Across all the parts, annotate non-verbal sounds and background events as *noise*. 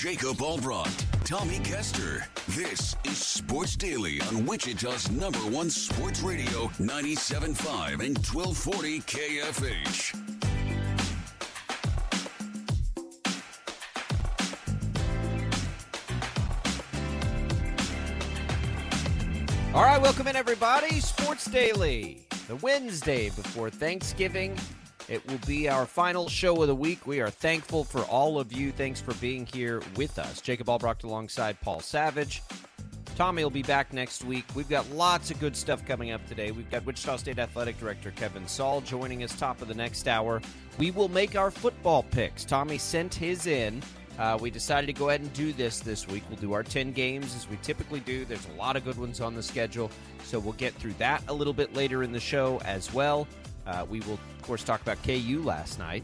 Jacob Albrecht, Tommy Kester. This is Sports Daily on Wichita's number one sports radio, 97.5 and 1240 KFH. All right, welcome in, everybody. Sports Daily, the Wednesday before Thanksgiving. It will be our final show of the week. We are thankful for all of you. Thanks for being here with us. Jacob Albrecht alongside Paul Savage. Tommy will be back next week. We've got lots of good stuff coming up today. We've got Wichita State Athletic Director Kevin Saal joining us top of the next hour. We will make our football picks. Tommy sent his in. Uh, we decided to go ahead and do this this week. We'll do our 10 games as we typically do. There's a lot of good ones on the schedule, so we'll get through that a little bit later in the show as well. Uh, we will, of course, talk about KU last night.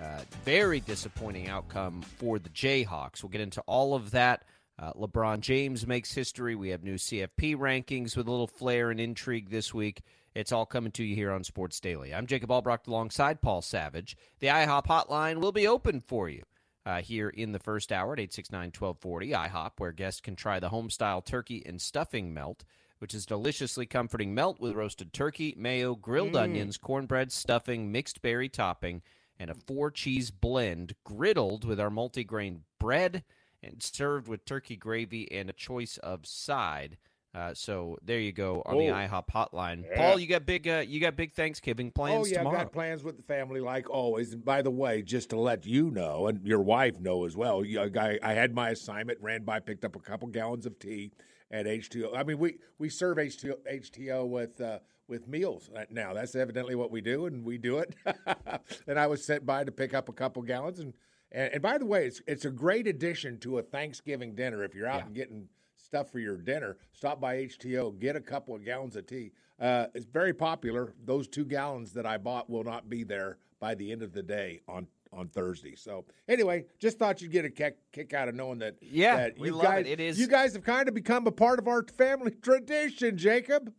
Uh, very disappointing outcome for the Jayhawks. We'll get into all of that. Uh, LeBron James makes history. We have new CFP rankings with a little flair and intrigue this week. It's all coming to you here on Sports Daily. I'm Jacob Albrecht alongside Paul Savage. The IHOP hotline will be open for you uh, here in the first hour at 869 1240. IHOP, where guests can try the home style turkey and stuffing melt, which is deliciously comforting melt with roasted turkey, mayo, grilled onions, cornbread, stuffing, mixed berry topping, and a four cheese blend griddled with our multigrain bread and served with turkey gravy and a choice of side. Uh, so there you go on the Oh. IHOP hotline. Yeah. Paul, you got big, uh, you got big Thanksgiving plans oh yeah, tomorrow. I've got plans with the family like always. And by the way, just to let you know and your wife know as well, I, I had my assignment, ran by, picked up a couple gallons of tea at HTO. I mean, we we serve HTO, HTO with. Uh, with meals now, that's evidently what we do, and we do it. *laughs* and I was sent by to pick up a couple gallons, and and, and by the way, it's it's a great addition to a Thanksgiving dinner. If you're out and getting stuff for your dinner, stop by HTO, get a couple of gallons of tea. Uh, it's very popular. Those two gallons that I bought will not be there by the end of the day on on Thursday. So anyway, just thought you'd get a kick, kick out of knowing that. Yeah, that we you love guys, it. It is- You guys have kind of become a part of our family *laughs* tradition, Jacob.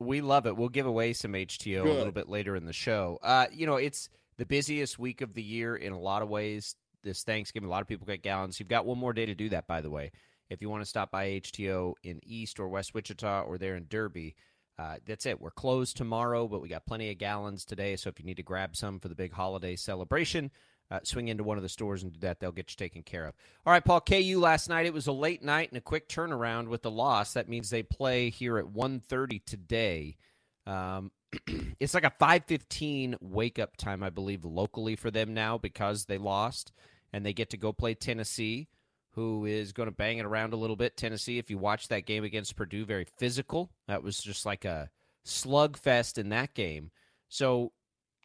We love it. We'll give away some HTO a little bit later in the show. Uh, you know, it's the busiest week of the year in a lot of ways. This Thanksgiving, a lot of people get gallons. You've got one more day to do that, by the way. If you want to stop by HTO in East or West Wichita or there in Derby, uh, that's it. We're closed tomorrow, but we got plenty of gallons today. So if you need to grab some for the big holiday celebration, uh, swing into one of the stores and do that. They'll get you taken care of. All right, Paul. KU last night. It was a late night and a quick turnaround with the loss. That means they play here at 1.30 today. Um, *clears throat* it's like a 5:15 wake up time, I believe, locally for them now because they lost, and they get to go play Tennessee, who is going to bang it around a little bit. Tennessee, if you watch that game against Purdue, very physical. That was just like a slugfest in that game. So,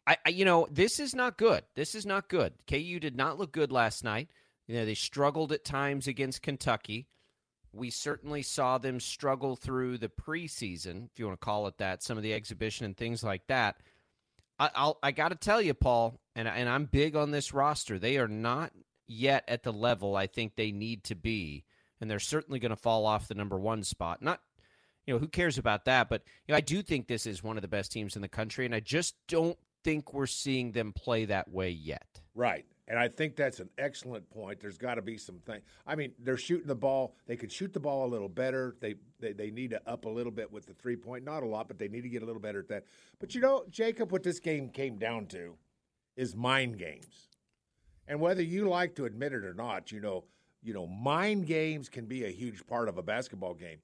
I, I you know this is not good. This is not good. KU did not look good last night. You know they struggled at times against Kentucky. We certainly saw them struggle through the preseason, if you want to call it that, some of the exhibition and things like that. I, I'll, I got to tell you, Paul, and and I'm big on this roster. They are not yet at the level I think they need to be, and they're certainly going to fall off the number one spot. Not, you know, who cares about that? But you know, I do think this is one of the best teams in the country, and I just don't think we're seeing them play that way yet. Right. And I think that's an excellent point. There's got to be some thing. I mean, they're shooting the ball. They could shoot the ball a little better. They, they they need to up a little bit with the three point. Not a lot, but they need to get a little better at that. But you know, Jacob, what this game came down to is mind games. And whether you like to admit it or not, you know, you know, mind games can be a huge part of a basketball game.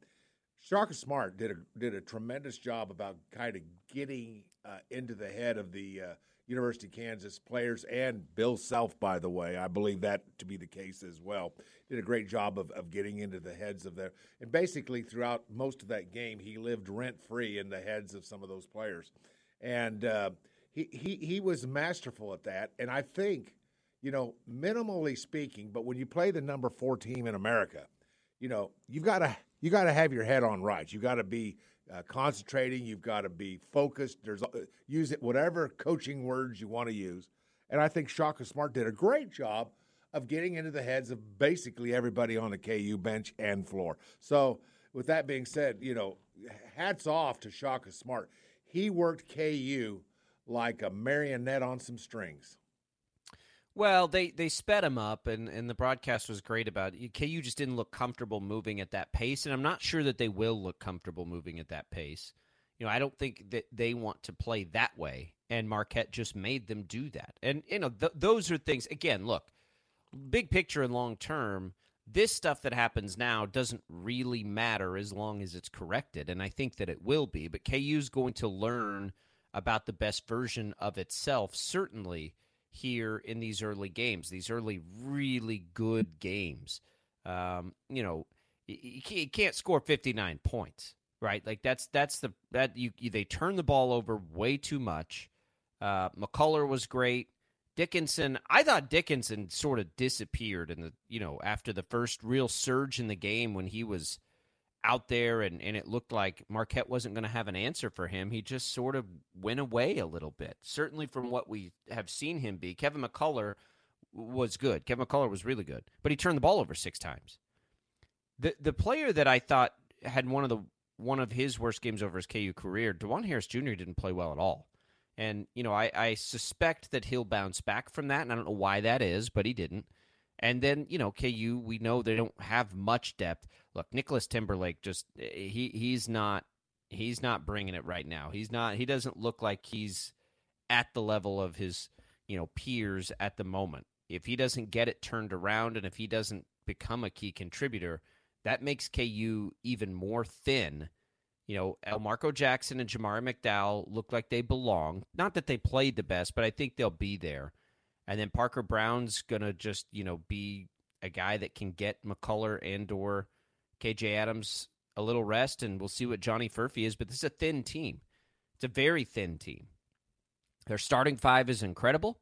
Shaka Smart did a did a tremendous job about kind of getting uh, into the head of the uh, University of Kansas players and Bill Self, by the way. I believe that to be the case as well. Did a great job of, of getting into the heads of their and basically throughout most of that game, he lived rent free in the heads of some of those players, and uh, he he he was masterful at that. And I think, you know, minimally speaking, but when you play the number four team in America, you know, you've got to you got to have your head on right. You got to be uh, concentrating. You've got to be focused. There's uh, use it whatever coaching words you want to use. And I think Shaka Smart did a great job of getting into the heads of basically everybody on the KU bench and floor. So with that being said, you know, hats off to Shaka Smart. He worked KU like a marionette on some strings. Well, they they sped him up, and, and the broadcast was great about it. KU just didn't look comfortable moving at that pace, and I'm not sure that they will look comfortable moving at that pace. You know, I don't think that they want to play that way, and Marquette just made them do that. And you know, th- those are things. Again, look, big picture and long term. This stuff that happens now doesn't really matter as long as it's corrected, and I think that it will be. But KU's going to learn about the best version of itself, certainly here in these early games, these early really good games. Um, you know, you can't score 59 points, right? Like that's that's the that you, you they turn the ball over way too much. Uh, McCullar was great. Dickinson, I thought Dickinson sort of disappeared in the you know after the first real surge in the game when he was out there and, and it looked like Marquette wasn't going to have an answer for him. He just sort of went away a little bit, certainly from what we have seen him be. Kevin McCullar was good. Kevin McCullar was really good, but he turned the ball over six times. The the player that I thought had one of the one of his worst games over his KU career, Dajuan Harris Jr. didn't play well at all. And, you know, I, I suspect that he'll bounce back from that, and I don't know why that is, but he didn't. And then, you know, KU, we know they don't have much depth. Look, Nicholas Timberlake just eh, he he's not he's not bringing it right now. He's not he doesn't look like he's at the level of his, you know, peers at the moment. If he doesn't get it turned around and if he doesn't become a key contributor, that makes KU even more thin. You know, Elmarko Jackson and Jamari McDowell look like they belong. Not that they played the best, but I think they'll be there. And then Parker Brown's gonna just you know be a guy that can get McCullar and or KJ Adams a little rest, and we'll see what Johnny Furphy is. But this is a thin team. It's a very thin team. Their starting five is incredible,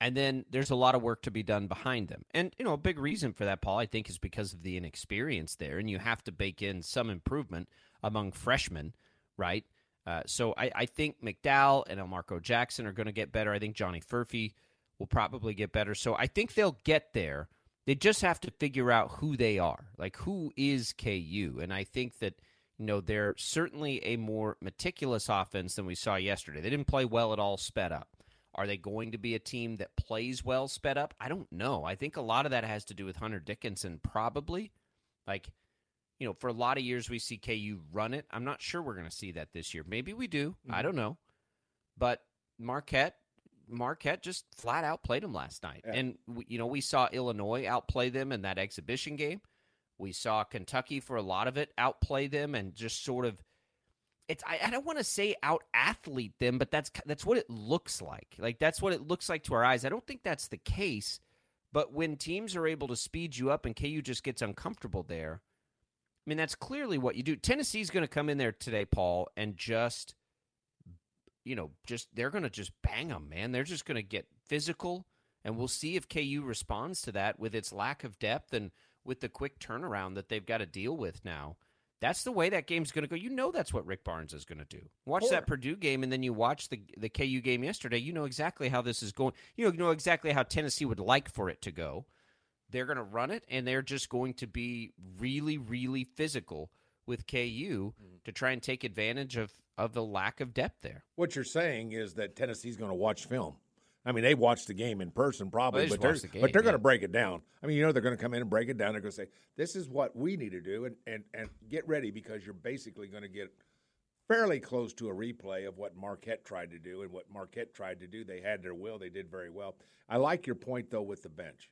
and then there's a lot of work to be done behind them. And you know, a big reason for that, Paul, I think, is because of the inexperience there, and you have to bake in some improvement among freshmen, right? Uh, so I, I, think McDowell and Elmarko Jackson are going to get better. I think Johnny Furphy will probably get better. So I think they'll get there. They just have to figure out who they are. Like who is KU? And I think that you know they're certainly a more meticulous offense than we saw yesterday. They didn't play well at all sped up. Are they going to be a team that plays well sped up? I don't know. I think a lot of that has to do with Hunter Dickinson probably. Like you know, for a lot of years we see KU run it. I'm not sure we're going to see that this year. Maybe we do. Mm-hmm. I don't know. But Marquette Marquette just flat out played them last night. Yeah. And, we, you know, we saw Illinois outplay them in that exhibition game. We saw Kentucky for a lot of it outplay them and just sort of. It's I, I don't want to say out athlete them, but that's that's what it looks like. Like that's what it looks like to our eyes. I don't think that's the case, but when teams are able to speed you up and KU just gets uncomfortable there, I mean that's clearly what you do. Tennessee's going to come in there today, Paul, and just you know, just they're going to just bang them, man. They're just going to get physical, and we'll see if KU responds to that with its lack of depth and with the quick turnaround that they've got to deal with now. That's the way that game's going to go. You know that's what Rick Barnes is going to do. Watch sure. that Purdue game, and then you watch the the KU game yesterday. You know exactly how this is going. You know exactly how Tennessee would like for it to go. They're going to run it, and they're just going to be really, really physical with KU mm. to try and take advantage of of the lack of depth there. What you're saying is that Tennessee's going to watch film. I mean, they watched the game in person probably, well, they but, they're, the game, but they're yeah. going to break it down. I mean, you know, they're going to come in and break it down. They're going to say, "This is what we need to do," and and and get ready because you're basically going to get fairly close to a replay of what Marquette tried to do and what Marquette tried to do. They had their will. They did very well. I like your point though with the bench.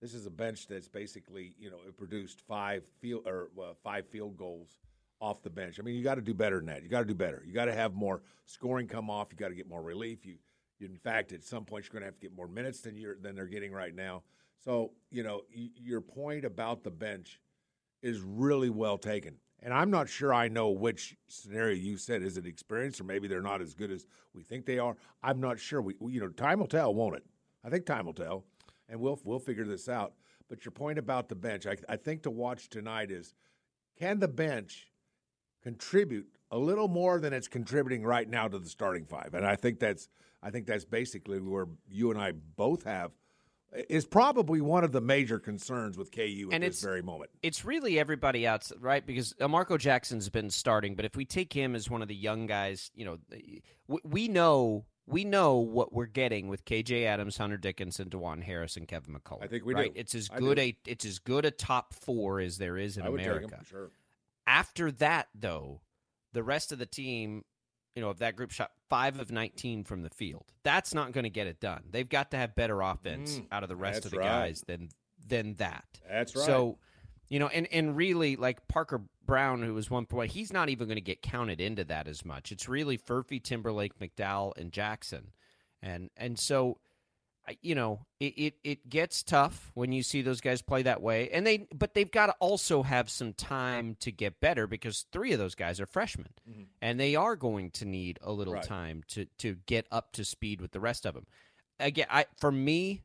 This is a bench that's basically, you know, it produced five field or five field goals off the bench. I mean, you got to do better than that. You got to do better. You got to have more scoring come off. You got to get more relief. You, in fact, at some point, you're going to have to get more minutes than you're than they're getting right now. So, you know, y- your point about the bench is really well taken. And I'm not sure I know which scenario you said. Is it experience, or maybe they're not as good as we think they are? I'm not sure. We- you know, time will tell, won't it? I think time will tell, and we'll we'll figure this out. But your point about the bench, I, I think to watch tonight is, can the bench contribute a little more than it's contributing right now to the starting five? And I think that's I think that's basically where you and I both have is probably one of the major concerns with KU at And this very moment. it's really everybody else, right? Because Marco Jackson's been starting, but if we take him as one of the young guys, you know, we know we know what we're getting with KJ Adams, Hunter Dickinson, Dajuan Harris, and Kevin McCullar. I think we right? do. It's as good a it's as good a top four as there is in America. him, sure. After that, though, the rest of the team, you know, if that group shot five of 19 from the field, that's not going to get it done. They've got to have better offense Mm, out of the rest of the right. guys than than that. That's right. So, you know, and and really, like Parker Brown, who was one point, he's not even going to get counted into that as much. It's really Furphy, Timberlake, McDowell, and Jackson, and and so you know, it, it it gets tough when you see those guys play that way, and they but they've got to also have some time to get better because three of those guys are freshmen, mm-hmm. and they are going to need a little Right. time to to get up to speed with the rest of them. Again, I for me,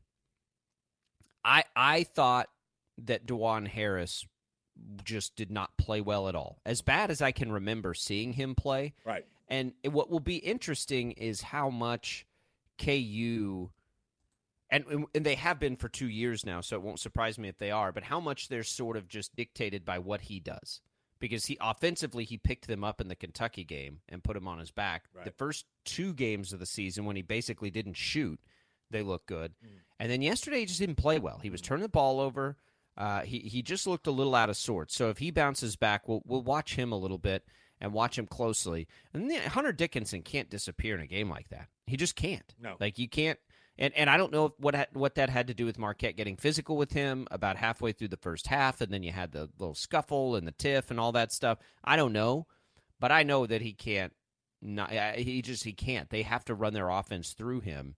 I I thought that Dajuan Harris just did not play well at all, as bad as I can remember seeing him play. Right. And what will be interesting is how much KU and and they have been for 2 years now, so it won't surprise me if they are, but how much they're sort of just dictated by what he does. Because he offensively he picked them up in the Kentucky game and put him on his back. The first two games of the season when he basically didn't shoot, they looked good. Mm. And then yesterday he just didn't play well. He was turning the ball over. Uh, he he just looked a little out of sorts. So if he bounces back, we'll we'll watch him a little bit and watch him closely. And Hunter Dickinson can't disappear in a game like that. He just can't. No. like you can't. And and I don't know what what that had to do with Marquette getting physical with him about halfway through the first half, and then you had the little scuffle and the tiff and all that stuff. I don't know, but I know that he can't. Not, he just he can't. They have to run their offense through him.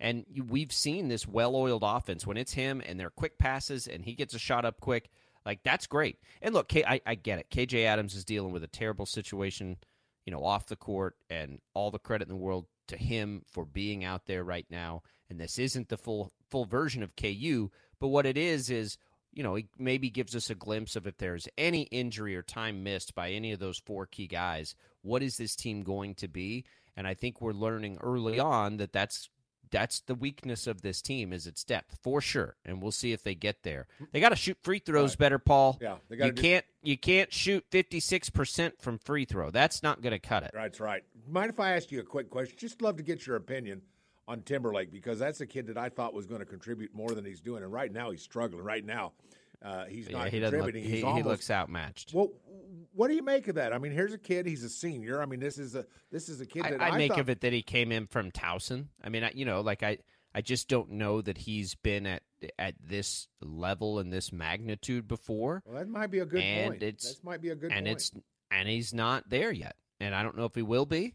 And we've seen this well-oiled offense when it's him and their quick passes, and he gets a shot up quick. Like that's great. And look, K, I, I get it. KJ Adams is dealing with a terrible situation, you know, off the court, and all the credit in the world to him for being out there right now. And this isn't the full full version of KU, but what it is is, you know, it maybe gives us a glimpse of if there's any injury or time missed by any of those four key guys. What is this team going to be? And I think we're learning early on that that's that's the weakness of this team is its depth for sure, and we'll see if they get there. They got to shoot free throws Right. better, Paul. Yeah, they gotta you do- can't you can't shoot fifty six percent from free throw. That's not going to cut it. That's right. Mind if I ask you a quick question? Just love to get your opinion on Timberlake because that's a kid that I thought was going to contribute more than he's doing, and right now he's struggling. Right now, uh, he's Yeah, not he doesn't look, he, he's he looks outmatched. Well, what do you make of that? I mean, here's a kid. He's a senior. I mean, this is a this is a kid I, that I I, make thought, of it that he came in from Towson. I mean, I, you know, like I, I just don't know that he's been at at this level and this magnitude before, Well, that might be a good and point. it's- that might be a good and point. it's and he's not there yet. And I don't know if he will be.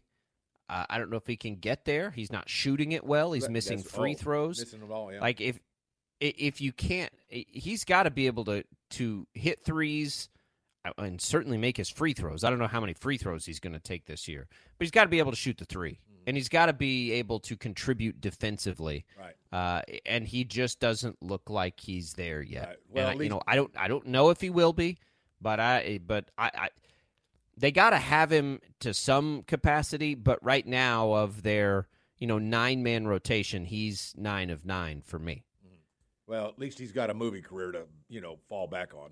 Uh, I don't know if he can get there. He's not shooting it well. He's missing free throws. Missing it all, yeah. Like if if you can't, he's got to be able to to hit threes uh, and certainly make his free throws. I don't know how many free throws he's going to take this year, but he's got to be able to shoot the three, and he's got to be able to contribute defensively. right. Uh, and he just doesn't look like he's there yet. Right. Well, I, you know, I don't, I don't know if he will be, but I, but I, I they got to have him to some capacity. But right now, of their, you know, nine man rotation, he's nine of nine for me. Well, at least he's got a movie career to you know fall back on.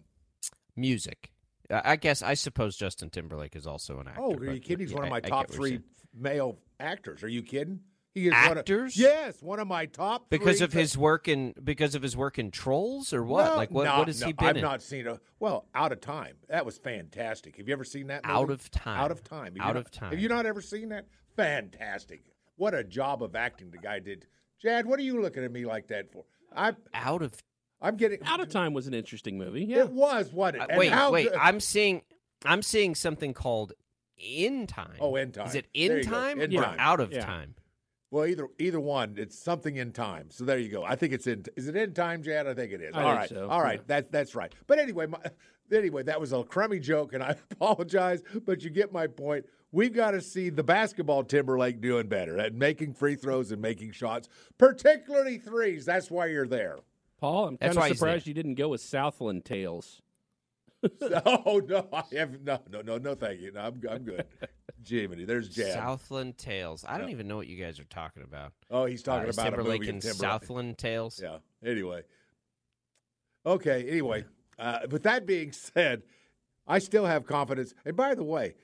Music. I guess I suppose Justin Timberlake is also an actor. Oh, are you kidding? He's yeah, one of my I top you're three male actors. Are you kidding? He is one of- Actors? yes, one of my top because of his work in because of his work in Trolls or what? No, like what? no, what has no, he been I've in? not seen a well. Out of time. That was fantastic. Have you ever seen that? Out of Time. Out of time. Have Out not- of Time. Have you not ever seen that? Fantastic. What a job of acting the guy did. Chad, what are you looking at me like that for? I Out of I'm getting Out of Time was an interesting movie. Yeah. It was what it. Uh, wait, how wait. good- I'm seeing, I'm seeing something called in time. Oh, in time. Is it in time In or time. out of Yeah. time? Well, either either one, it's something in time. So there you go. I think it's in. Is it in time, Jad? I think it is. I All think right, so, all right. yeah. That that's right. But anyway, my, *laughs* anyway, that was a crummy joke, and I *laughs* apologize. But you get my point. We've got to see the basketball Timberlake doing better at making free throws and making shots, particularly threes. That's why you're there. Paul, I'm kind why of surprised you didn't go with Southland Tales. *laughs* oh no, I have no, no, no, no. Thank you. No, I'm I'm good. *laughs* Jiminy, there's Jad. Southland Tales. I don't even know what you guys are talking about. oh, he's talking Uh, is about a Timberlake movie and Timberlake. Southland Tales. Yeah. Anyway. Okay. Anyway, uh, with that being said, I still have confidence. And by the way,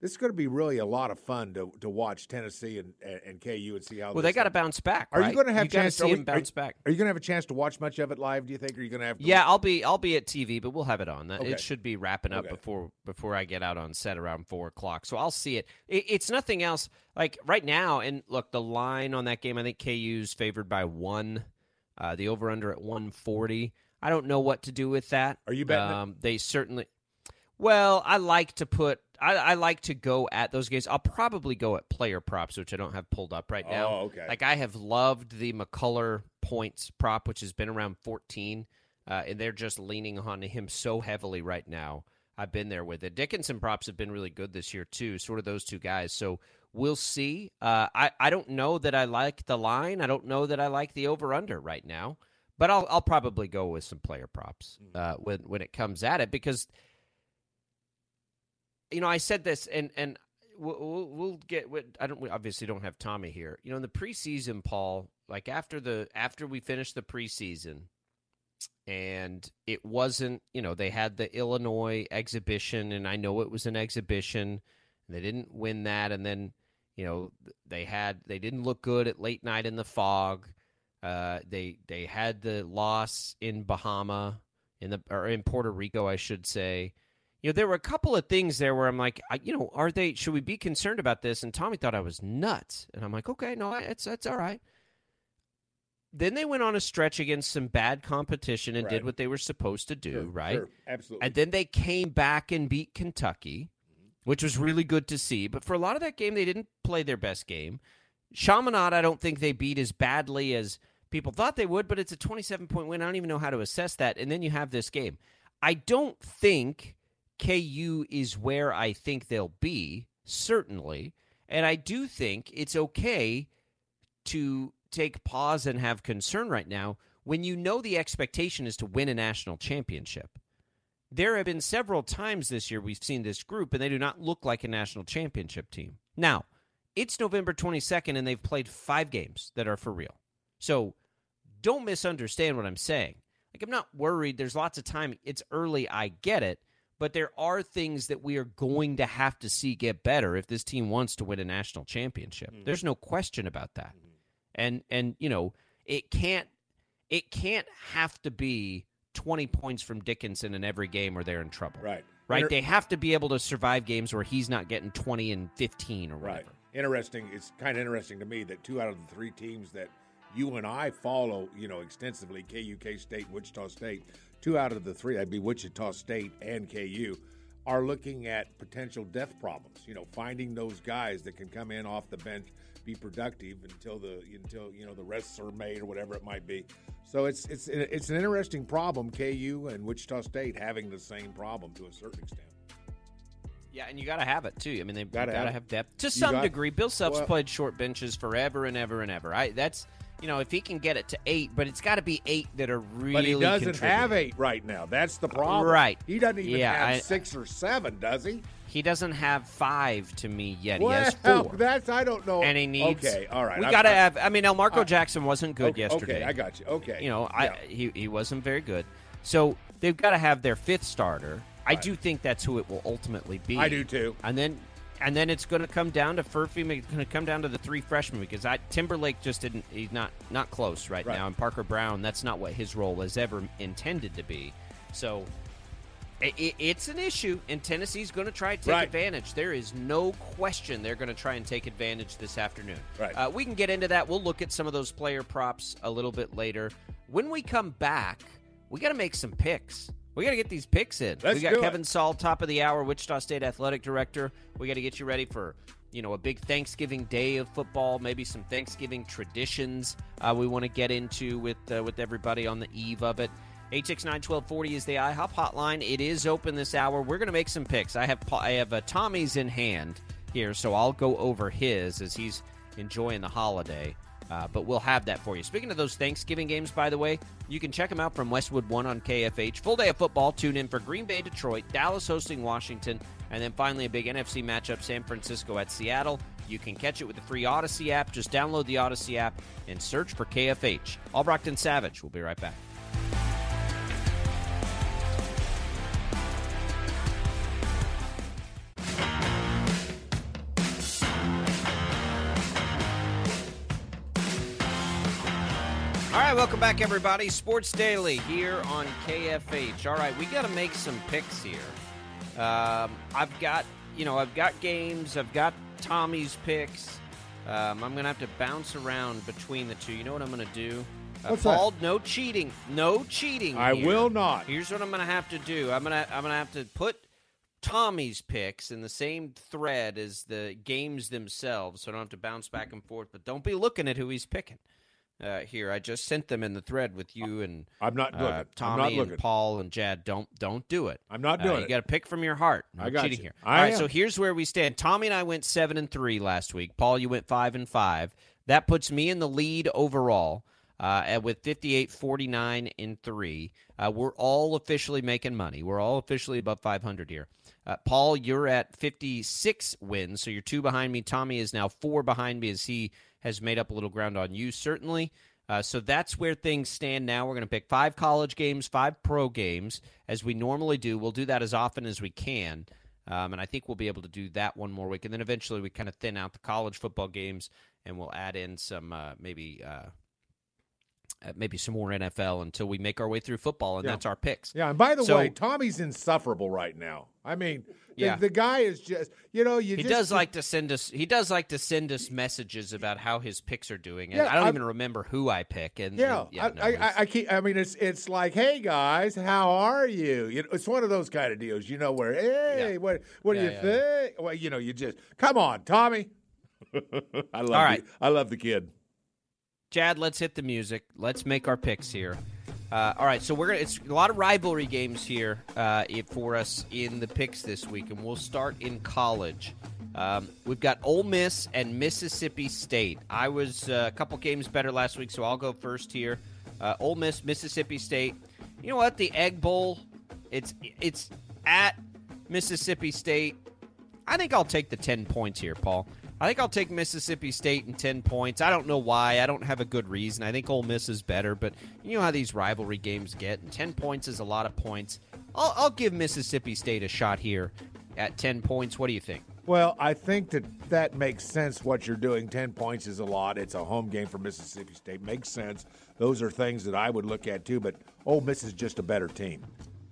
this is going to be really a lot of fun to, to watch Tennessee and, and, and KU and see how. Well, they got to bounce back. Are you going to have you chance? see are we- them bounce are, back? Are you going to have a chance to watch much of it live? Do you think? Or are you going to have? To Yeah, I'll be I'll be at TV, but we'll have it on. That Okay. It should be wrapping up Okay. before before I get out on set around four o'clock. So I'll see it. it. It's nothing else. Like right now, and look, the line on that game, I think KU's favored by one. Uh, the over under at one forty. I don't know what to do with that. Are you betting? Um, they certainly. Well, I like to put. I, I like to go at those games. I'll probably go at player props, which I don't have pulled up right now. Oh, okay. Like I have loved the McCullar points prop, which has been around 14, uh, and they're just leaning on him so heavily right now. I've been there with it. Dickinson props have been really good this year too. Sort of those two guys. So we'll see. Uh, I I don't know that I like the line. I don't know that I like the over under right now. But I'll I'll probably go with some player props uh, when when it comes at it because you know I said this and and we'll, we'll, get. I don't. We obviously don't have Tommy here. You know, in the preseason, Paul. Like after the after we finished the preseason, and it wasn't. You know, they had the Illinois exhibition, and I know it was an exhibition. They didn't win that, and then you know they had they didn't look good at late night in the fog. Uh, they they had the loss in Bahama in the or in Puerto Rico, I should say. You know, there were a couple of things there where I'm like, I, you know, are they? Should we be concerned about this? And Tommy thought I was nuts, and I'm like, okay, no, it's it's all right. Then they went on a stretch against some bad competition and Right. did what they were supposed to do, Sure, right? sure, absolutely. And then they came back and beat Kentucky, which was really good to see. But for a lot of that game, they didn't play their best game. Chaminade, I don't think they beat as badly as people thought they would, but it's a 27 point win. I don't even know how to assess that. And then you have this game. I don't think KU is where I think they'll be, certainly. And I do think it's okay to take pause and have concern right now when you know the expectation is to win a national championship. There have been several times this year we've seen this group, and they do not look like a national championship team. Now, it's November 22nd, and they've played five games that are for real. So don't misunderstand what I'm saying. Like, I'm not worried. There's lots of time. It's early. I get it. But there are things that we are going to have to see get better if this team wants to win a national championship. Mm-hmm. There's no question about that. Mm-hmm. And and you know, it can't it can't have to be 20 points from Dickinson in every game or they're in trouble. Right. Right? Inter- They have to be able to survive games where he's not getting 20 and 15 or whatever. Right. Interesting. It's kind of interesting to me that two out of the three teams that you and I follow, you know, extensively, KU, K State, Wichita State, two out of the three, that'd be Wichita State and KU, are looking at potential death problems. You know, finding those guys that can come in off the bench, be productive until the until you know the rests are made or whatever it might be. So it's it's it's an interesting problem. KU and Wichita State having the same problem to a certain extent. Yeah, and you got to have it too. I mean, they've got Gotta have have, depth to some got- degree. Bill Self's well- played short benches forever and ever and ever. I that's you know if he can get it to eight, but it's got to be eight that are really. But he doesn't have eight right now. That's the problem. Right. He doesn't even Yeah, have I- six or seven, does he? He doesn't have five to me yet. well, he has four. that's I don't know. and he needs. Okay, all right. We got to have. I mean, Elmarko I- Jackson wasn't good okay, yesterday. Okay, I got you. Okay. You know, I Yeah. he he wasn't very good. So they've got to have their fifth starter. I do think that's who it will ultimately be. I do too. And then and then it's going to come down to Furphy. It's going to come down to the three freshmen because I, Timberlake just didn't. He's not not close right, Right. now, and Parker Brown. That's not what his role was ever intended to be. So. i i it's an issue, and Tennessee's going to try to take Right. advantage. There is no question they're going to try and take advantage this afternoon. Right. Uh, we can get into that. We'll look at some of those player props a little bit later. When we come back, we got to make some picks. We got to get these picks in. Let's we got do it. Kevin Saal, top of the hour, Wichita State athletic director. We got to get you ready for you know a big Thanksgiving day of football, maybe some Thanksgiving traditions uh, we want to get into with uh, with everybody on the eve of it. 869-1240 is the IHOP hotline. It is open this hour. We're going to make some picks. I have I have uh, Tommy's in hand here, so I'll go over his as he's enjoying the holiday. Uh, but we'll have that for you. Speaking of those Thanksgiving games, by the way, you can check them out from Westwood One on KFH. Full day of football. Tune in for Green Bay, Detroit, Dallas hosting Washington, and then finally a big NFC matchup: San Francisco at Seattle. You can catch it with the free Odyssey app. Just download the Odyssey app and search for KFH. Albrockton Savage. We'll be right back. Right, welcome back, everybody. Sports Daily here on KFH. All right, we got to make some picks here. Um, I've got, you know, I've got games. I've got Tommy's picks. Um, I'm gonna have to bounce around between the two. You know what I'm gonna do? Uh, What's that? Paul, no cheating. No cheating. I here. will not. Here's what I'm gonna have to do. I'm gonna I'm gonna have to put Tommy's picks in the same thread as the games themselves, so I don't have to bounce back and forth. But don't be looking at who he's picking. Uh, here, I just sent them in the thread with you and I'm not looking. uh, I'm Tommy not looking. and Paul and Jad. Don't don't do it. I'm not Uh, doing you got to pick from your heart. No I got cheating you. here. I All right, am. so here's where we stand. Tommy and I went seven and three last week. Paul, you went five and five. That puts me in the lead overall. Uh, with 58 49 and 3 uh, we're all officially making money we're all officially above 500 here uh, paul you're at 56 wins so you're two behind me tommy is now four behind me as he has made up a little ground on you certainly uh, so that's where things stand now. We're going to pick five college games, five pro games, as we normally do. We'll do that as often as we can. Um, and I think we'll be able to do that one more week. And then eventually we kind of thin out the college football games and we'll add in some uh, maybe. Uh, uh, maybe some more NFL until we make our way through football, and Yeah. that's our picks. Yeah, and by the So- way, Tommy's insufferable right now. I mean, Yeah. the guy is just you know you He just, does like to send us. He does like to send us messages about how his picks are doing, and Yeah, I don't I'm- even remember who I pick. And Yeah, and, yeah, I, no, I, I, I keep. I mean, it's it's like, hey guys, how are you? you know, it's one of those kind of deals, you know, where hey, Yeah. what what do you think? Well, you know, you just come on, Tommy. *laughs* I love All right. the, I love the kid. Chad, let's hit the music. Let's make our picks here. Uh, all right, so we're gonna. It's a lot of rivalry games here uh, for us in the picks this week, and we'll start in college. Um, we've got Ole Miss and Mississippi State. I was uh, a couple games better last week, so I'll go first here. Uh, Ole Miss, Mississippi State. You know what? The Egg Bowl. It's it's at Mississippi State. I think I'll take the 10 points here, Paul. I think I'll take Mississippi State in 10 points. I don't know why. I don't have a good reason. I think Ole Miss is better, but you know how these rivalry games get, and 10 points is a lot of points. I'll, I'll give Mississippi State a shot here at 10 points. What do you think? Well, I think that that makes sense. What you're doing, ten points is a lot. It's a home game for Mississippi State. Makes sense. Those are things that I would look at too. But Ole Miss is just a better team.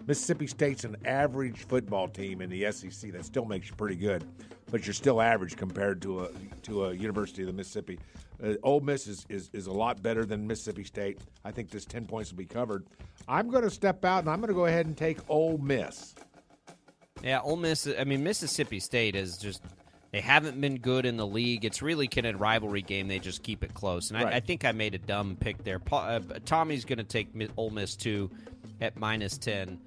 Mississippi State's an average football team in the SEC. That still makes you pretty good, but you're still average compared to a to a University of the Mississippi. Uh, Ole Miss is, is is a lot better than Mississippi State. I think this ten points will be covered. I'm going to step out and I'm going to go ahead and take Ole Miss. Yeah, Ole Miss. I mean, Mississippi State is just. They haven't been good in the league. It's really kind of a rivalry game. They just keep it close. And Right. I, I think I made a dumb pick there. Pa, uh, Tommy's going to take Ole Miss 2 at minus 10.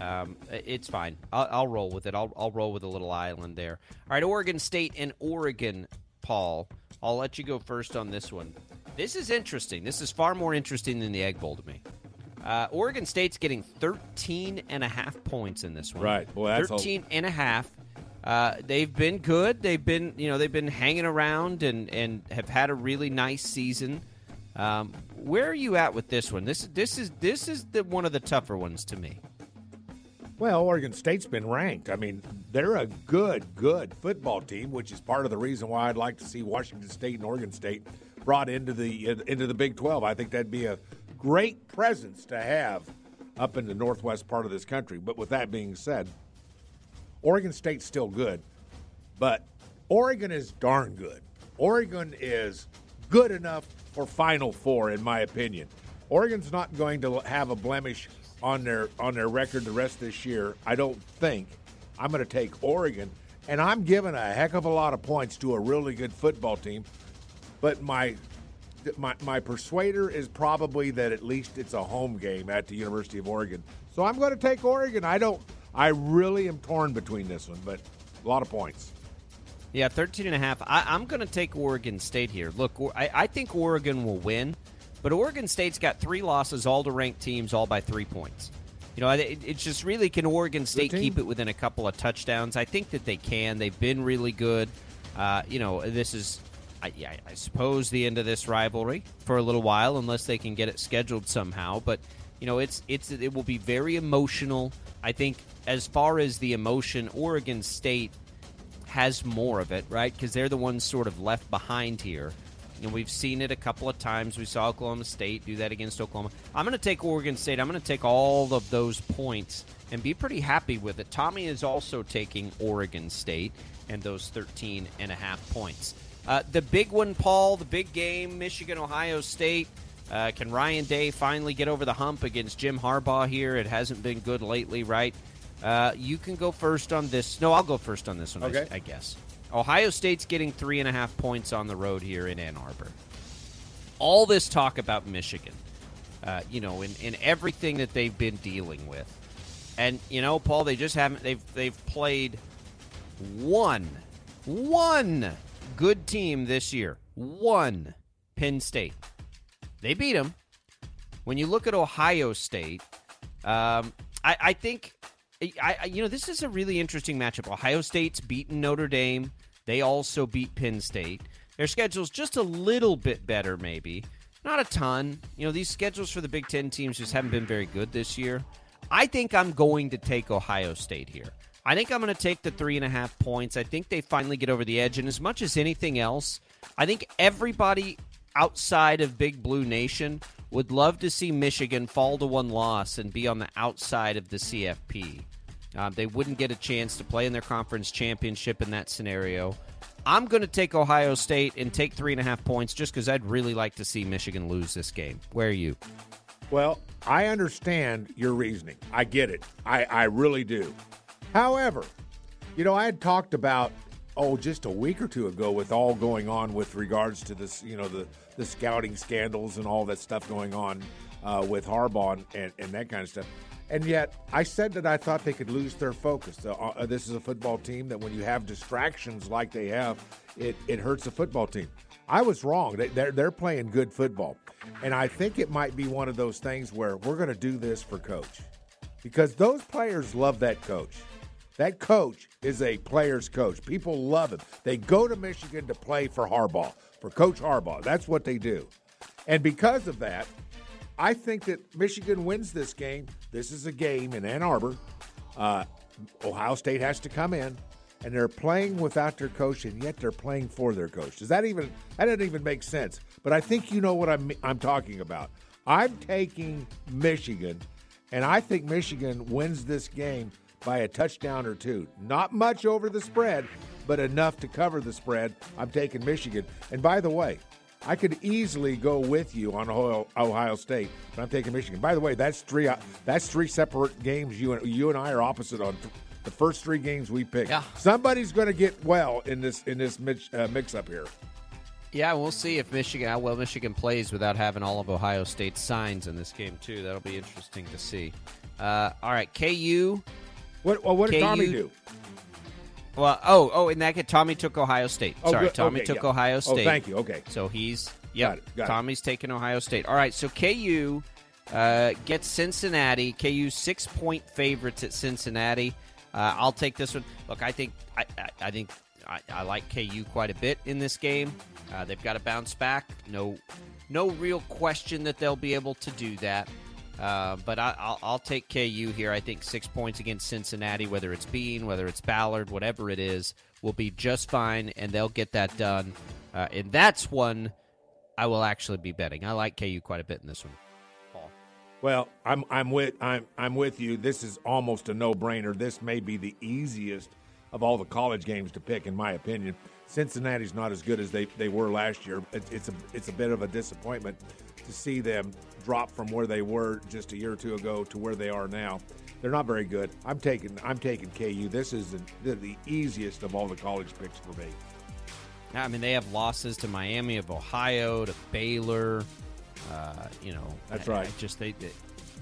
Um, it's fine. I'll, I'll roll with it. I'll, I'll roll with a little island there. All right, Oregon State and Oregon, Paul. I'll let you go first on this one. This is interesting. This is far more interesting than the Egg Bowl to me. Uh, Oregon State's getting 13 and a half points in this one. Right. Boy, that's a- 13 and a half. Uh, they've been good. They've been, you know, they've been hanging around and, and have had a really nice season. Um, where are you at with this one? This is this is this is the one of the tougher ones to me. Well, Oregon State's been ranked. I mean, they're a good, good football team, which is part of the reason why I'd like to see Washington State and Oregon State brought into the into the Big 12. I think that'd be a great presence to have up in the northwest part of this country. But with that being said, Oregon State's still good, but Oregon is darn good. Oregon is good enough for Final Four, in my opinion. Oregon's not going to have a blemish on their on their record the rest of this year, I don't think I'm going to take Oregon, and I'm giving a heck of a lot of points to a really good football team. But my my my persuader is probably that at least it's a home game at the University of Oregon. So I'm going to take Oregon. I don't. I really am torn between this one, but a lot of points. Yeah, 13 and a half. I, I'm going to take Oregon State here. Look, I, I think Oregon will win, but Oregon State's got three losses, all to ranked teams, all by three points. You know, it, it's just really can Oregon State keep it within a couple of touchdowns? I think that they can. They've been really good. Uh, you know, this is, I, I suppose, the end of this rivalry for a little while, unless they can get it scheduled somehow. But you know, it's it's it will be very emotional. I think as far as the emotion, Oregon State has more of it, right? Because they're the ones sort of left behind here. You know, we've seen it a couple of times. We saw Oklahoma State do that against Oklahoma. I'm going to take Oregon State. I'm going to take all of those points and be pretty happy with it. Tommy is also taking Oregon State and those 13 and a half points. Uh, the big one, Paul, the big game, Michigan, Ohio State. Uh, can Ryan Day finally get over the hump against Jim Harbaugh here? It hasn't been good lately, right? Uh, you can go first on this. No, I'll go first on this one, Okay. I, I guess. Ohio State's getting three and a half points on the road here in Ann Arbor. All this talk about Michigan, uh, you know, in, in everything that they've been dealing with. And, you know, Paul, they just haven't, they've, they've played one, one good team this year. One Penn State. They beat them. When you look at Ohio State, um, I, I think, I, I, you know, this is a really interesting matchup. Ohio State's beaten Notre Dame. They also beat Penn State. Their schedule's just a little bit better, maybe. Not a ton. You know, these schedules for the Big Ten teams just haven't been very good this year. I think I'm going to take Ohio State here. I think I'm going to take the three and a half points. I think they finally get over the edge. And as much as anything else, I think everybody outside of Big Blue Nation would love to see Michigan fall to one loss and be on the outside of the CFP. Um, they wouldn't get a chance to play in their conference championship in that scenario. I'm going to take Ohio State and take three and a half points just because I'd really like to see Michigan lose this game. Where are you? Well, I understand your reasoning. I get it. I, I really do. However, you know, I had talked about oh just a week or two ago with all going on with regards to this, you know, the the scouting scandals and all that stuff going on uh, with Harbaugh and, and, and that kind of stuff. And yet, I said that I thought they could lose their focus. Uh, uh, this is a football team that when you have distractions like they have, it, it hurts the football team. I was wrong. They, they're, they're playing good football. And I think it might be one of those things where we're going to do this for coach because those players love that coach. That coach is a player's coach. People love him. They go to Michigan to play for Harbaugh, for Coach Harbaugh. That's what they do. And because of that, I think that Michigan wins this game. This is a game in Ann Arbor. Uh, Ohio State has to come in, and they're playing without their coach, and yet they're playing for their coach. Does that even that doesn't even make sense? But I think you know what I'm I'm talking about. I'm taking Michigan, and I think Michigan wins this game by a touchdown or two. Not much over the spread, but enough to cover the spread. I'm taking Michigan. And by the way, I could easily go with you on Ohio, Ohio State, but I'm taking Michigan. By the way, that's three. uh, That's three separate games. You and you and I are opposite on th- the first three games we picked. Yeah. Somebody's going to get well in this in this mix, uh, mix up here. Yeah, we'll see if Michigan how well Michigan plays without having all of Ohio State's signs in this game too. That'll be interesting to see. Uh, all right, KU. What well, what did KU Tommy do? Well, oh, oh, in that case, Tommy took Ohio State. Oh, Sorry, good. Tommy Okay, took yeah. Ohio Oh, State. thank you. Okay. So he's yeah. Got it. Tommy's taking Ohio State. All right, so KU uh, gets Cincinnati. KU six point favorites at Cincinnati. Uh, I'll take this one. Look, I think I, I, I think I, I like KU quite a bit in this game. Uh, they've got to bounce back. No, no real question that they'll be able to do that. Uh, but I, I'll, I'll take KU here. I think six points against Cincinnati, whether it's Bean, whether it's Ballard, whatever it is, will be just fine, and they'll get that done. Uh, and that's one I will actually be betting. I like KU quite a bit in this one. Well, I'm I'm with I'm I'm with you. This is almost a no-brainer. This may be the easiest of all the college games to pick, in my opinion. Cincinnati's not as good as they, they were last year. It, it's a it's a bit of a disappointment to see them drop from where they were just a year or two ago to where they are now. They're not very good. I'm taking I'm taking KU. This is the, the easiest of all the college picks for me. I mean, they have losses to Miami of Ohio, to Baylor. Uh, you know, That's I- right. I just they, they,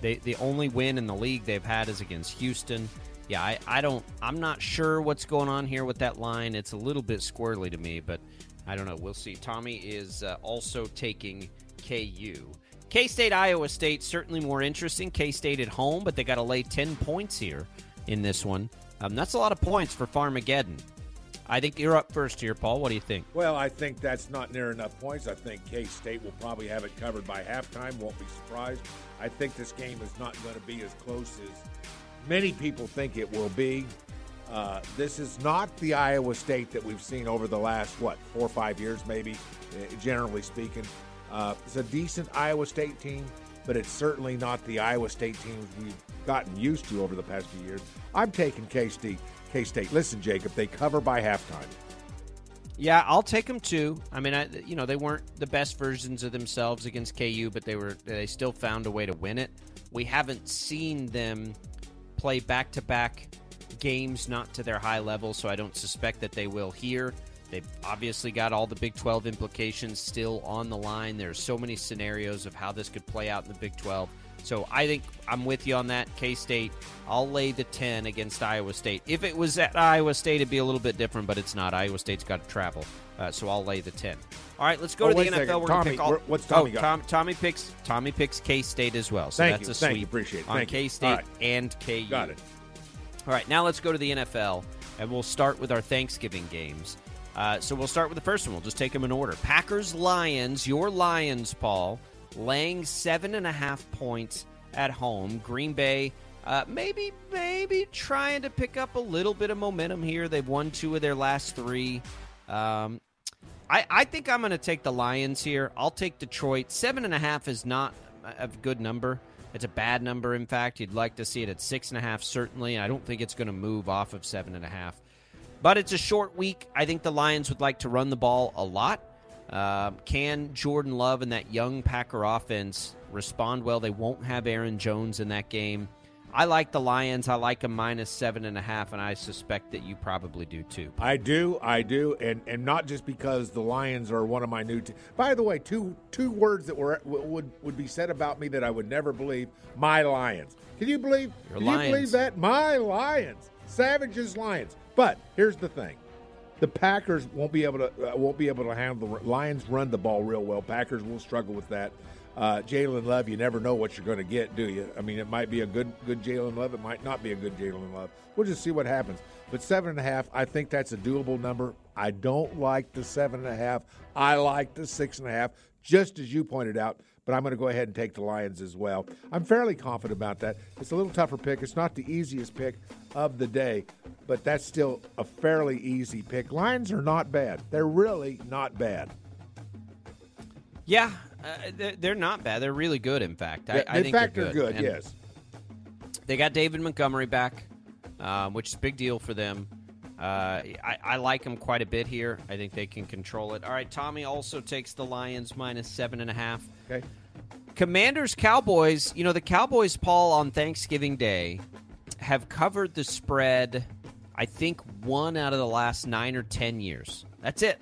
they the only win in the league they've had is against Houston. Yeah, I, I don't. I'm not sure what's going on here with that line. It's a little bit squirrely to me, but I don't know. We'll see. Tommy is uh, also taking KU. K State, Iowa State, certainly more interesting. K State at home, but they got to lay 10 points here in this one. Um, that's a lot of points for Farmageddon. I think you're up first here, Paul. What do you think? Well, I think that's not near enough points. I think K State will probably have it covered by halftime. Won't be surprised. I think this game is not going to be as close as many people think it will be. Uh, this is not the Iowa State that we've seen over the last, what, four or five years, maybe, uh, generally speaking. Uh, it's a decent Iowa State team, but it's certainly not the Iowa State teams we've gotten used to over the past few years. I'm taking K State. K State. Listen, Jacob, they cover by halftime. Yeah, I'll take them too. I mean, I, you know, they weren't the best versions of themselves against KU, but they were. They still found a way to win it. We haven't seen them play back-to-back games not to their high level, so I don't suspect that they will here. They've obviously got all the Big 12 implications still on the line. There's so many scenarios of how this could play out in the Big 12. So I think I'm with you on that. K State, I'll lay the 10 against Iowa State. If it was at Iowa State, it'd be a little bit different, but it's not. Iowa State's got to travel. Uh, so I'll lay the 10. All right, let's go Oh, to the NFL. second. We're gonna pick all, what's Tommy oh, got? Tom, Tommy picks Tommy picks K State as well. So Thank that's you. a Thank you. Appreciate it. on K State right. and KU. Got it. All right, now let's go to the NFL, and we'll start with our Thanksgiving games. Uh, so we'll start with the first one. We'll just take them in order. Packers Lions. Your Lions, Paul, laying seven and a half points at home. Green Bay. Uh, maybe, maybe trying to pick up a little bit of momentum here. They've won two of their last three. Um, I, I think I'm going to take the Lions here. I'll take Detroit. Seven and a half is not a good number. It's a bad number. In fact, you'd like to see it at six and a half. Certainly, I don't think it's going to move off of seven and a half. But it's a short week. I think the Lions would like to run the ball a lot. Um, can Jordan Love and that young Packer offense respond well? They won't have Aaron Jones in that game. I like the Lions. I like a minus seven and a half, and I suspect that you probably do too. I do, I do, and and not just because the Lions are one of my new. Te- By the way, two two words that were would would be said about me that I would never believe. My Lions. Can you believe? Your can you believe that? My Lions, Savages Lions. But here's the thing: the Packers won't be able to uh, won't be able to handle the Lions. Run the ball real well. Packers will struggle with that. Uh, Jalen Love, you never know what you're going to get, do you? I mean, it might be a good good Jalen Love. It might not be a good Jalen Love. We'll just see what happens. But seven and a half, I think that's a doable number. I don't like the seven and a half. I like the six and a half, just as you pointed out. But I'm going to go ahead and take the Lions as well. I'm fairly confident about that. It's a little tougher pick. It's not the easiest pick of the day, but that's still a fairly easy pick. Lions are not bad. They're really not bad. Yeah, uh, they're, not bad. They're really good. In fact, I, I in think fact, they're they're good. good. Yes. they got David Montgomery back, um, which is a big deal for them. Uh, I, I like them quite a bit here. I think they can control it. All right, Tommy also takes the Lions minus seven and a half. Okay. Commanders Cowboys. You know the Cowboys, Paul, on Thanksgiving Day have covered the spread. I think one out of the last nine or ten years. That's it.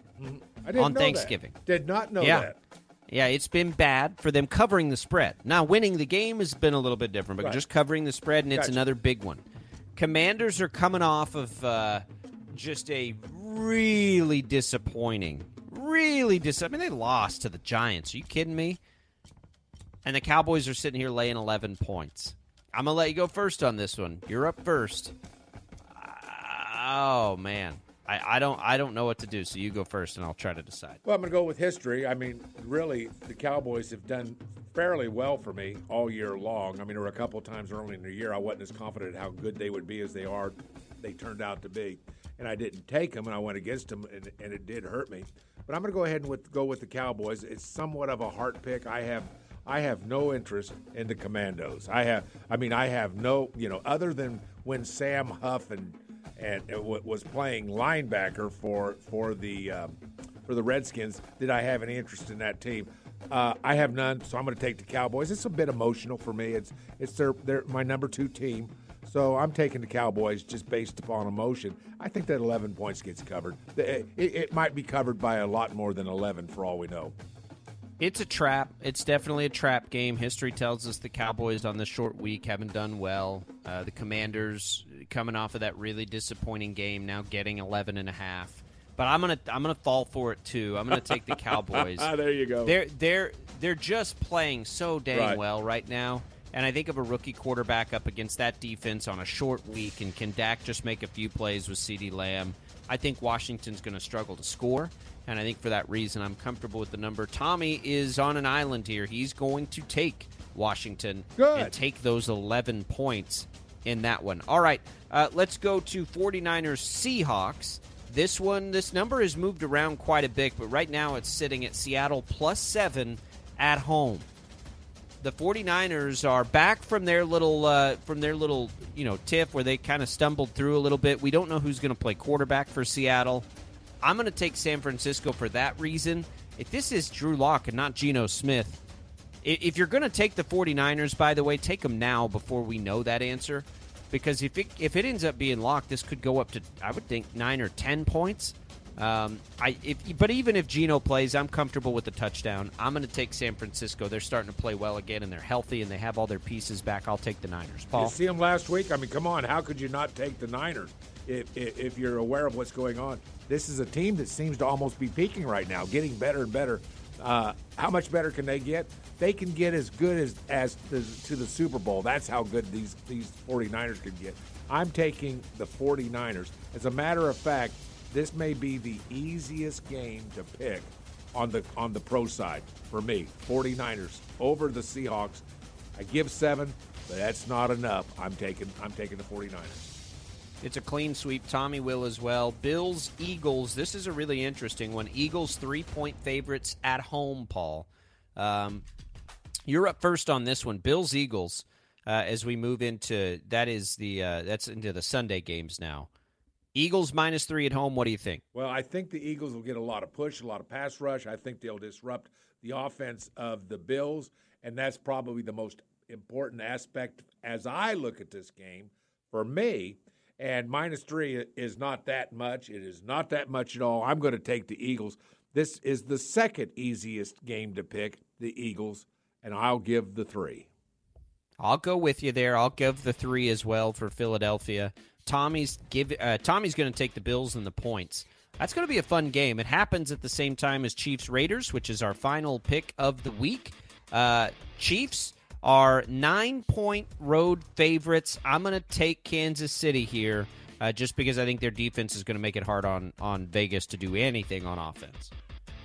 I didn't on Thanksgiving. That. Did not know Yeah. that. Yeah, it's been bad for them covering the spread. Now, winning the game has been a little bit different, but Right. just covering the spread, and it's Gotcha. another big one. Commanders are coming off of uh, just a really disappointing, really dis. I mean, they lost to the Giants. Are you kidding me? And the Cowboys are sitting here laying 11 points. I'm gonna let you go first on this one. You're up first. Ah, oh man, I, I don't I don't know what to do. So you go first, and I'll try to decide. Well, I'm going to go with history. I mean, really, the Cowboys have done fairly well for me all year long. I mean, there were a couple times early in the year I wasn't as confident how good they would be as they are. They turned out to be, and I didn't take them, and I went against them, and, and it did hurt me. But I'm going to go ahead and with, go with the Cowboys. It's somewhat of a heart pick. I have. I have no interest in the Commandos. I have, I mean, I have no, you know, other than when Sam Huff and and was playing linebacker for for the um, for the Redskins. Did I have any interest in that team? Uh, I have none, so I'm going to take the Cowboys. It's a bit emotional for me. It's it's their their my number two team, so I'm taking the Cowboys just based upon emotion. I think that 11 points gets covered. It, it, it might be covered by a lot more than 11 for all we know. It's a trap. It's definitely a trap game. History tells us the Cowboys on this short week haven't done well. Uh, the Commanders coming off of that really disappointing game, now getting 11 and a half. But I'm gonna I'm gonna fall for it too. I'm gonna take the *laughs* Cowboys. Ah, there you go. They're they're they're just playing so dang Right. well right now. And I think of a rookie quarterback up against that defense on a short week, and can Dak just make a few plays with CeeDee Lamb? I think Washington's going to struggle to score, and I think for that reason, I'm comfortable with the number. Tommy is on an island here. He's going to take Washington Good. and take those 11 points in that one. All right, uh, let's go to 49ers Seahawks. This one, this number has moved around quite a bit, but right now it's sitting at Seattle plus seven at home. The 49ers are back from their little uh, from their little you know tiff where they kind of stumbled through a little bit. We don't know who's going to play quarterback for Seattle. I'm going to take San Francisco for that reason. If this is Drew Lock and not Geno Smith, if you're going to take the 49ers, by the way, take them now before we know that answer. Because if it, if it ends up being locked, this could go up to, I would think, nine or 10 points. Um, I, if, but even if Geno plays, I'm comfortable with the touchdown. I'm going to take San Francisco. They're starting to play well again, and they're healthy, and they have all their pieces back. I'll take the Niners. Paul, You see them last week. I mean, come on. How could you not take the Niners if, if, if you're aware of what's going on? This is a team that seems to almost be peaking right now, getting better and better. Uh, how much better can they get? They can get as good as as the, to the Super Bowl. That's how good these these 49ers could get. I'm taking the 49ers. As a matter of fact, this may be the easiest game to pick on the on the pro side for me. 49ers over the Seahawks. I give 7, but that's not enough. I'm taking I'm taking the 49ers. It's a clean sweep. Tommy will as well. Bills, Eagles. This is a really interesting one. Eagles three point favorites at home, Paul. Um, you're up first on this one. Bills, Eagles. Uh, as we move into that is the uh, that's into the Sunday games now. Eagles minus three at home. What do you think? Well, I think the Eagles will get a lot of push, a lot of pass rush. I think they'll disrupt the offense of the Bills, and that's probably the most important aspect as I look at this game for me. And minus three is not that much. It is not that much at all. I'm going to take the Eagles. This is the second easiest game to pick, the Eagles, and I'll give the three. I'll go with you there. I'll give the three as well for Philadelphia. Tommy's give. Uh, Tommy's going to take the Bills and the points. That's going to be a fun game. It happens at the same time as Chiefs Raiders, which is our final pick of the week. Uh, Chiefs are nine point road favorites. I'm going to take Kansas City here, uh, just because I think their defense is going to make it hard on on Vegas to do anything on offense.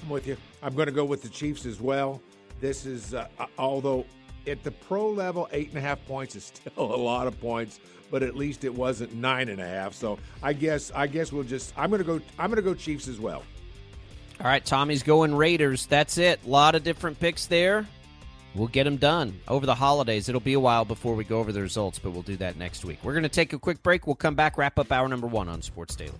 I'm with you. I'm going to go with the Chiefs as well. This is, uh, although at the pro level, eight and a half points is *laughs* still a lot of points, but at least it wasn't nine and a half. So I guess, I guess we'll just. I'm to go. I'm to go Chiefs as well. All right, Tommy's going Raiders. That's it. A lot of different picks there. We'll get them done over the holidays. It'll be a while before we go over the results, but we'll do that next week. We're going to take a quick break. We'll come back, wrap up hour number one on Sports Daily.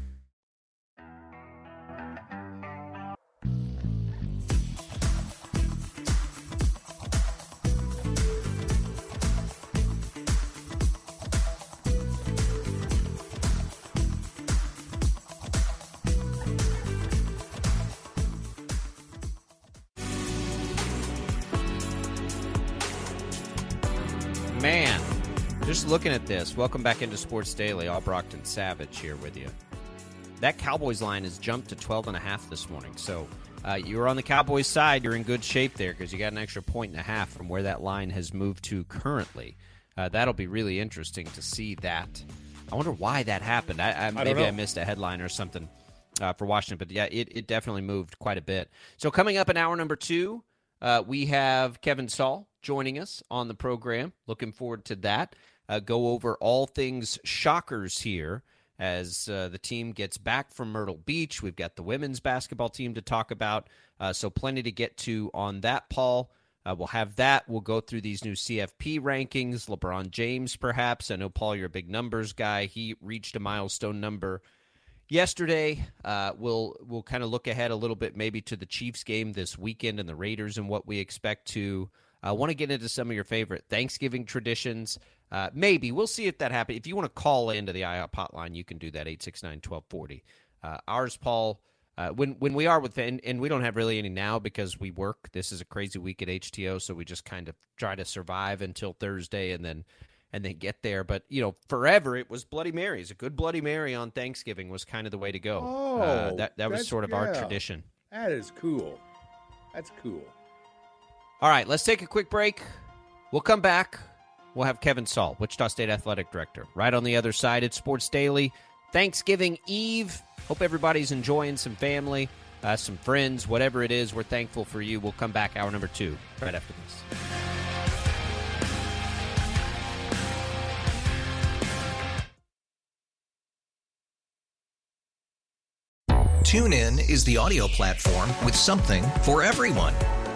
Just looking at this. Welcome back into Sports Daily. All Brockton Savage here with you. That Cowboys line has jumped to 12 and a half this morning. So uh, you're on the Cowboys side. You're in good shape there because you got an extra point and a half from where that line has moved to currently. Uh, that'll be really interesting to see that. I wonder why that happened. I, I, maybe I missed a headline or something. uh, for Washington. But yeah, it, it definitely moved quite a bit. So coming up in hour number two, uh, we have Kevin Saal joining us on the program. Looking forward to that. Uh, go over all things shockers here as uh, the team gets back from Myrtle Beach. We've got the women's basketball team to talk about. Uh, so plenty to get to on that, Paul. Uh, we'll have that. We'll go through these new CFP rankings. LeBron James, perhaps. I know, Paul, you're a big numbers guy. He reached a milestone number yesterday. Uh, we'll we'll kind of look ahead a little bit, maybe to the Chiefs game this weekend and the Raiders and what we expect to. I want to get into some of your favorite Thanksgiving traditions. Uh, maybe we'll see if that happens. If you want to call into the IOP hotline, you can do that 869-1240. Uh, ours, Paul. Uh, when when we are with and, and we don't have really any now because we work. This is a crazy week at HTO, so we just kind of try to survive until Thursday and then and then get there. But you know, forever it was Bloody Marys. A good Bloody Mary on Thanksgiving was kind of the way to go. Oh, uh, that that was sort of our tradition. That is cool. That's cool. All right, let's take a quick break. We'll come back. We'll have Kevin Saal, Wichita State Athletic Director. Right on the other side, it's Sports Daily. Thanksgiving Eve. Hope everybody's enjoying some family, uh, some friends, whatever it is. We're thankful for you. We'll come back hour number two right after this. TuneIn is the audio platform with something for everyone.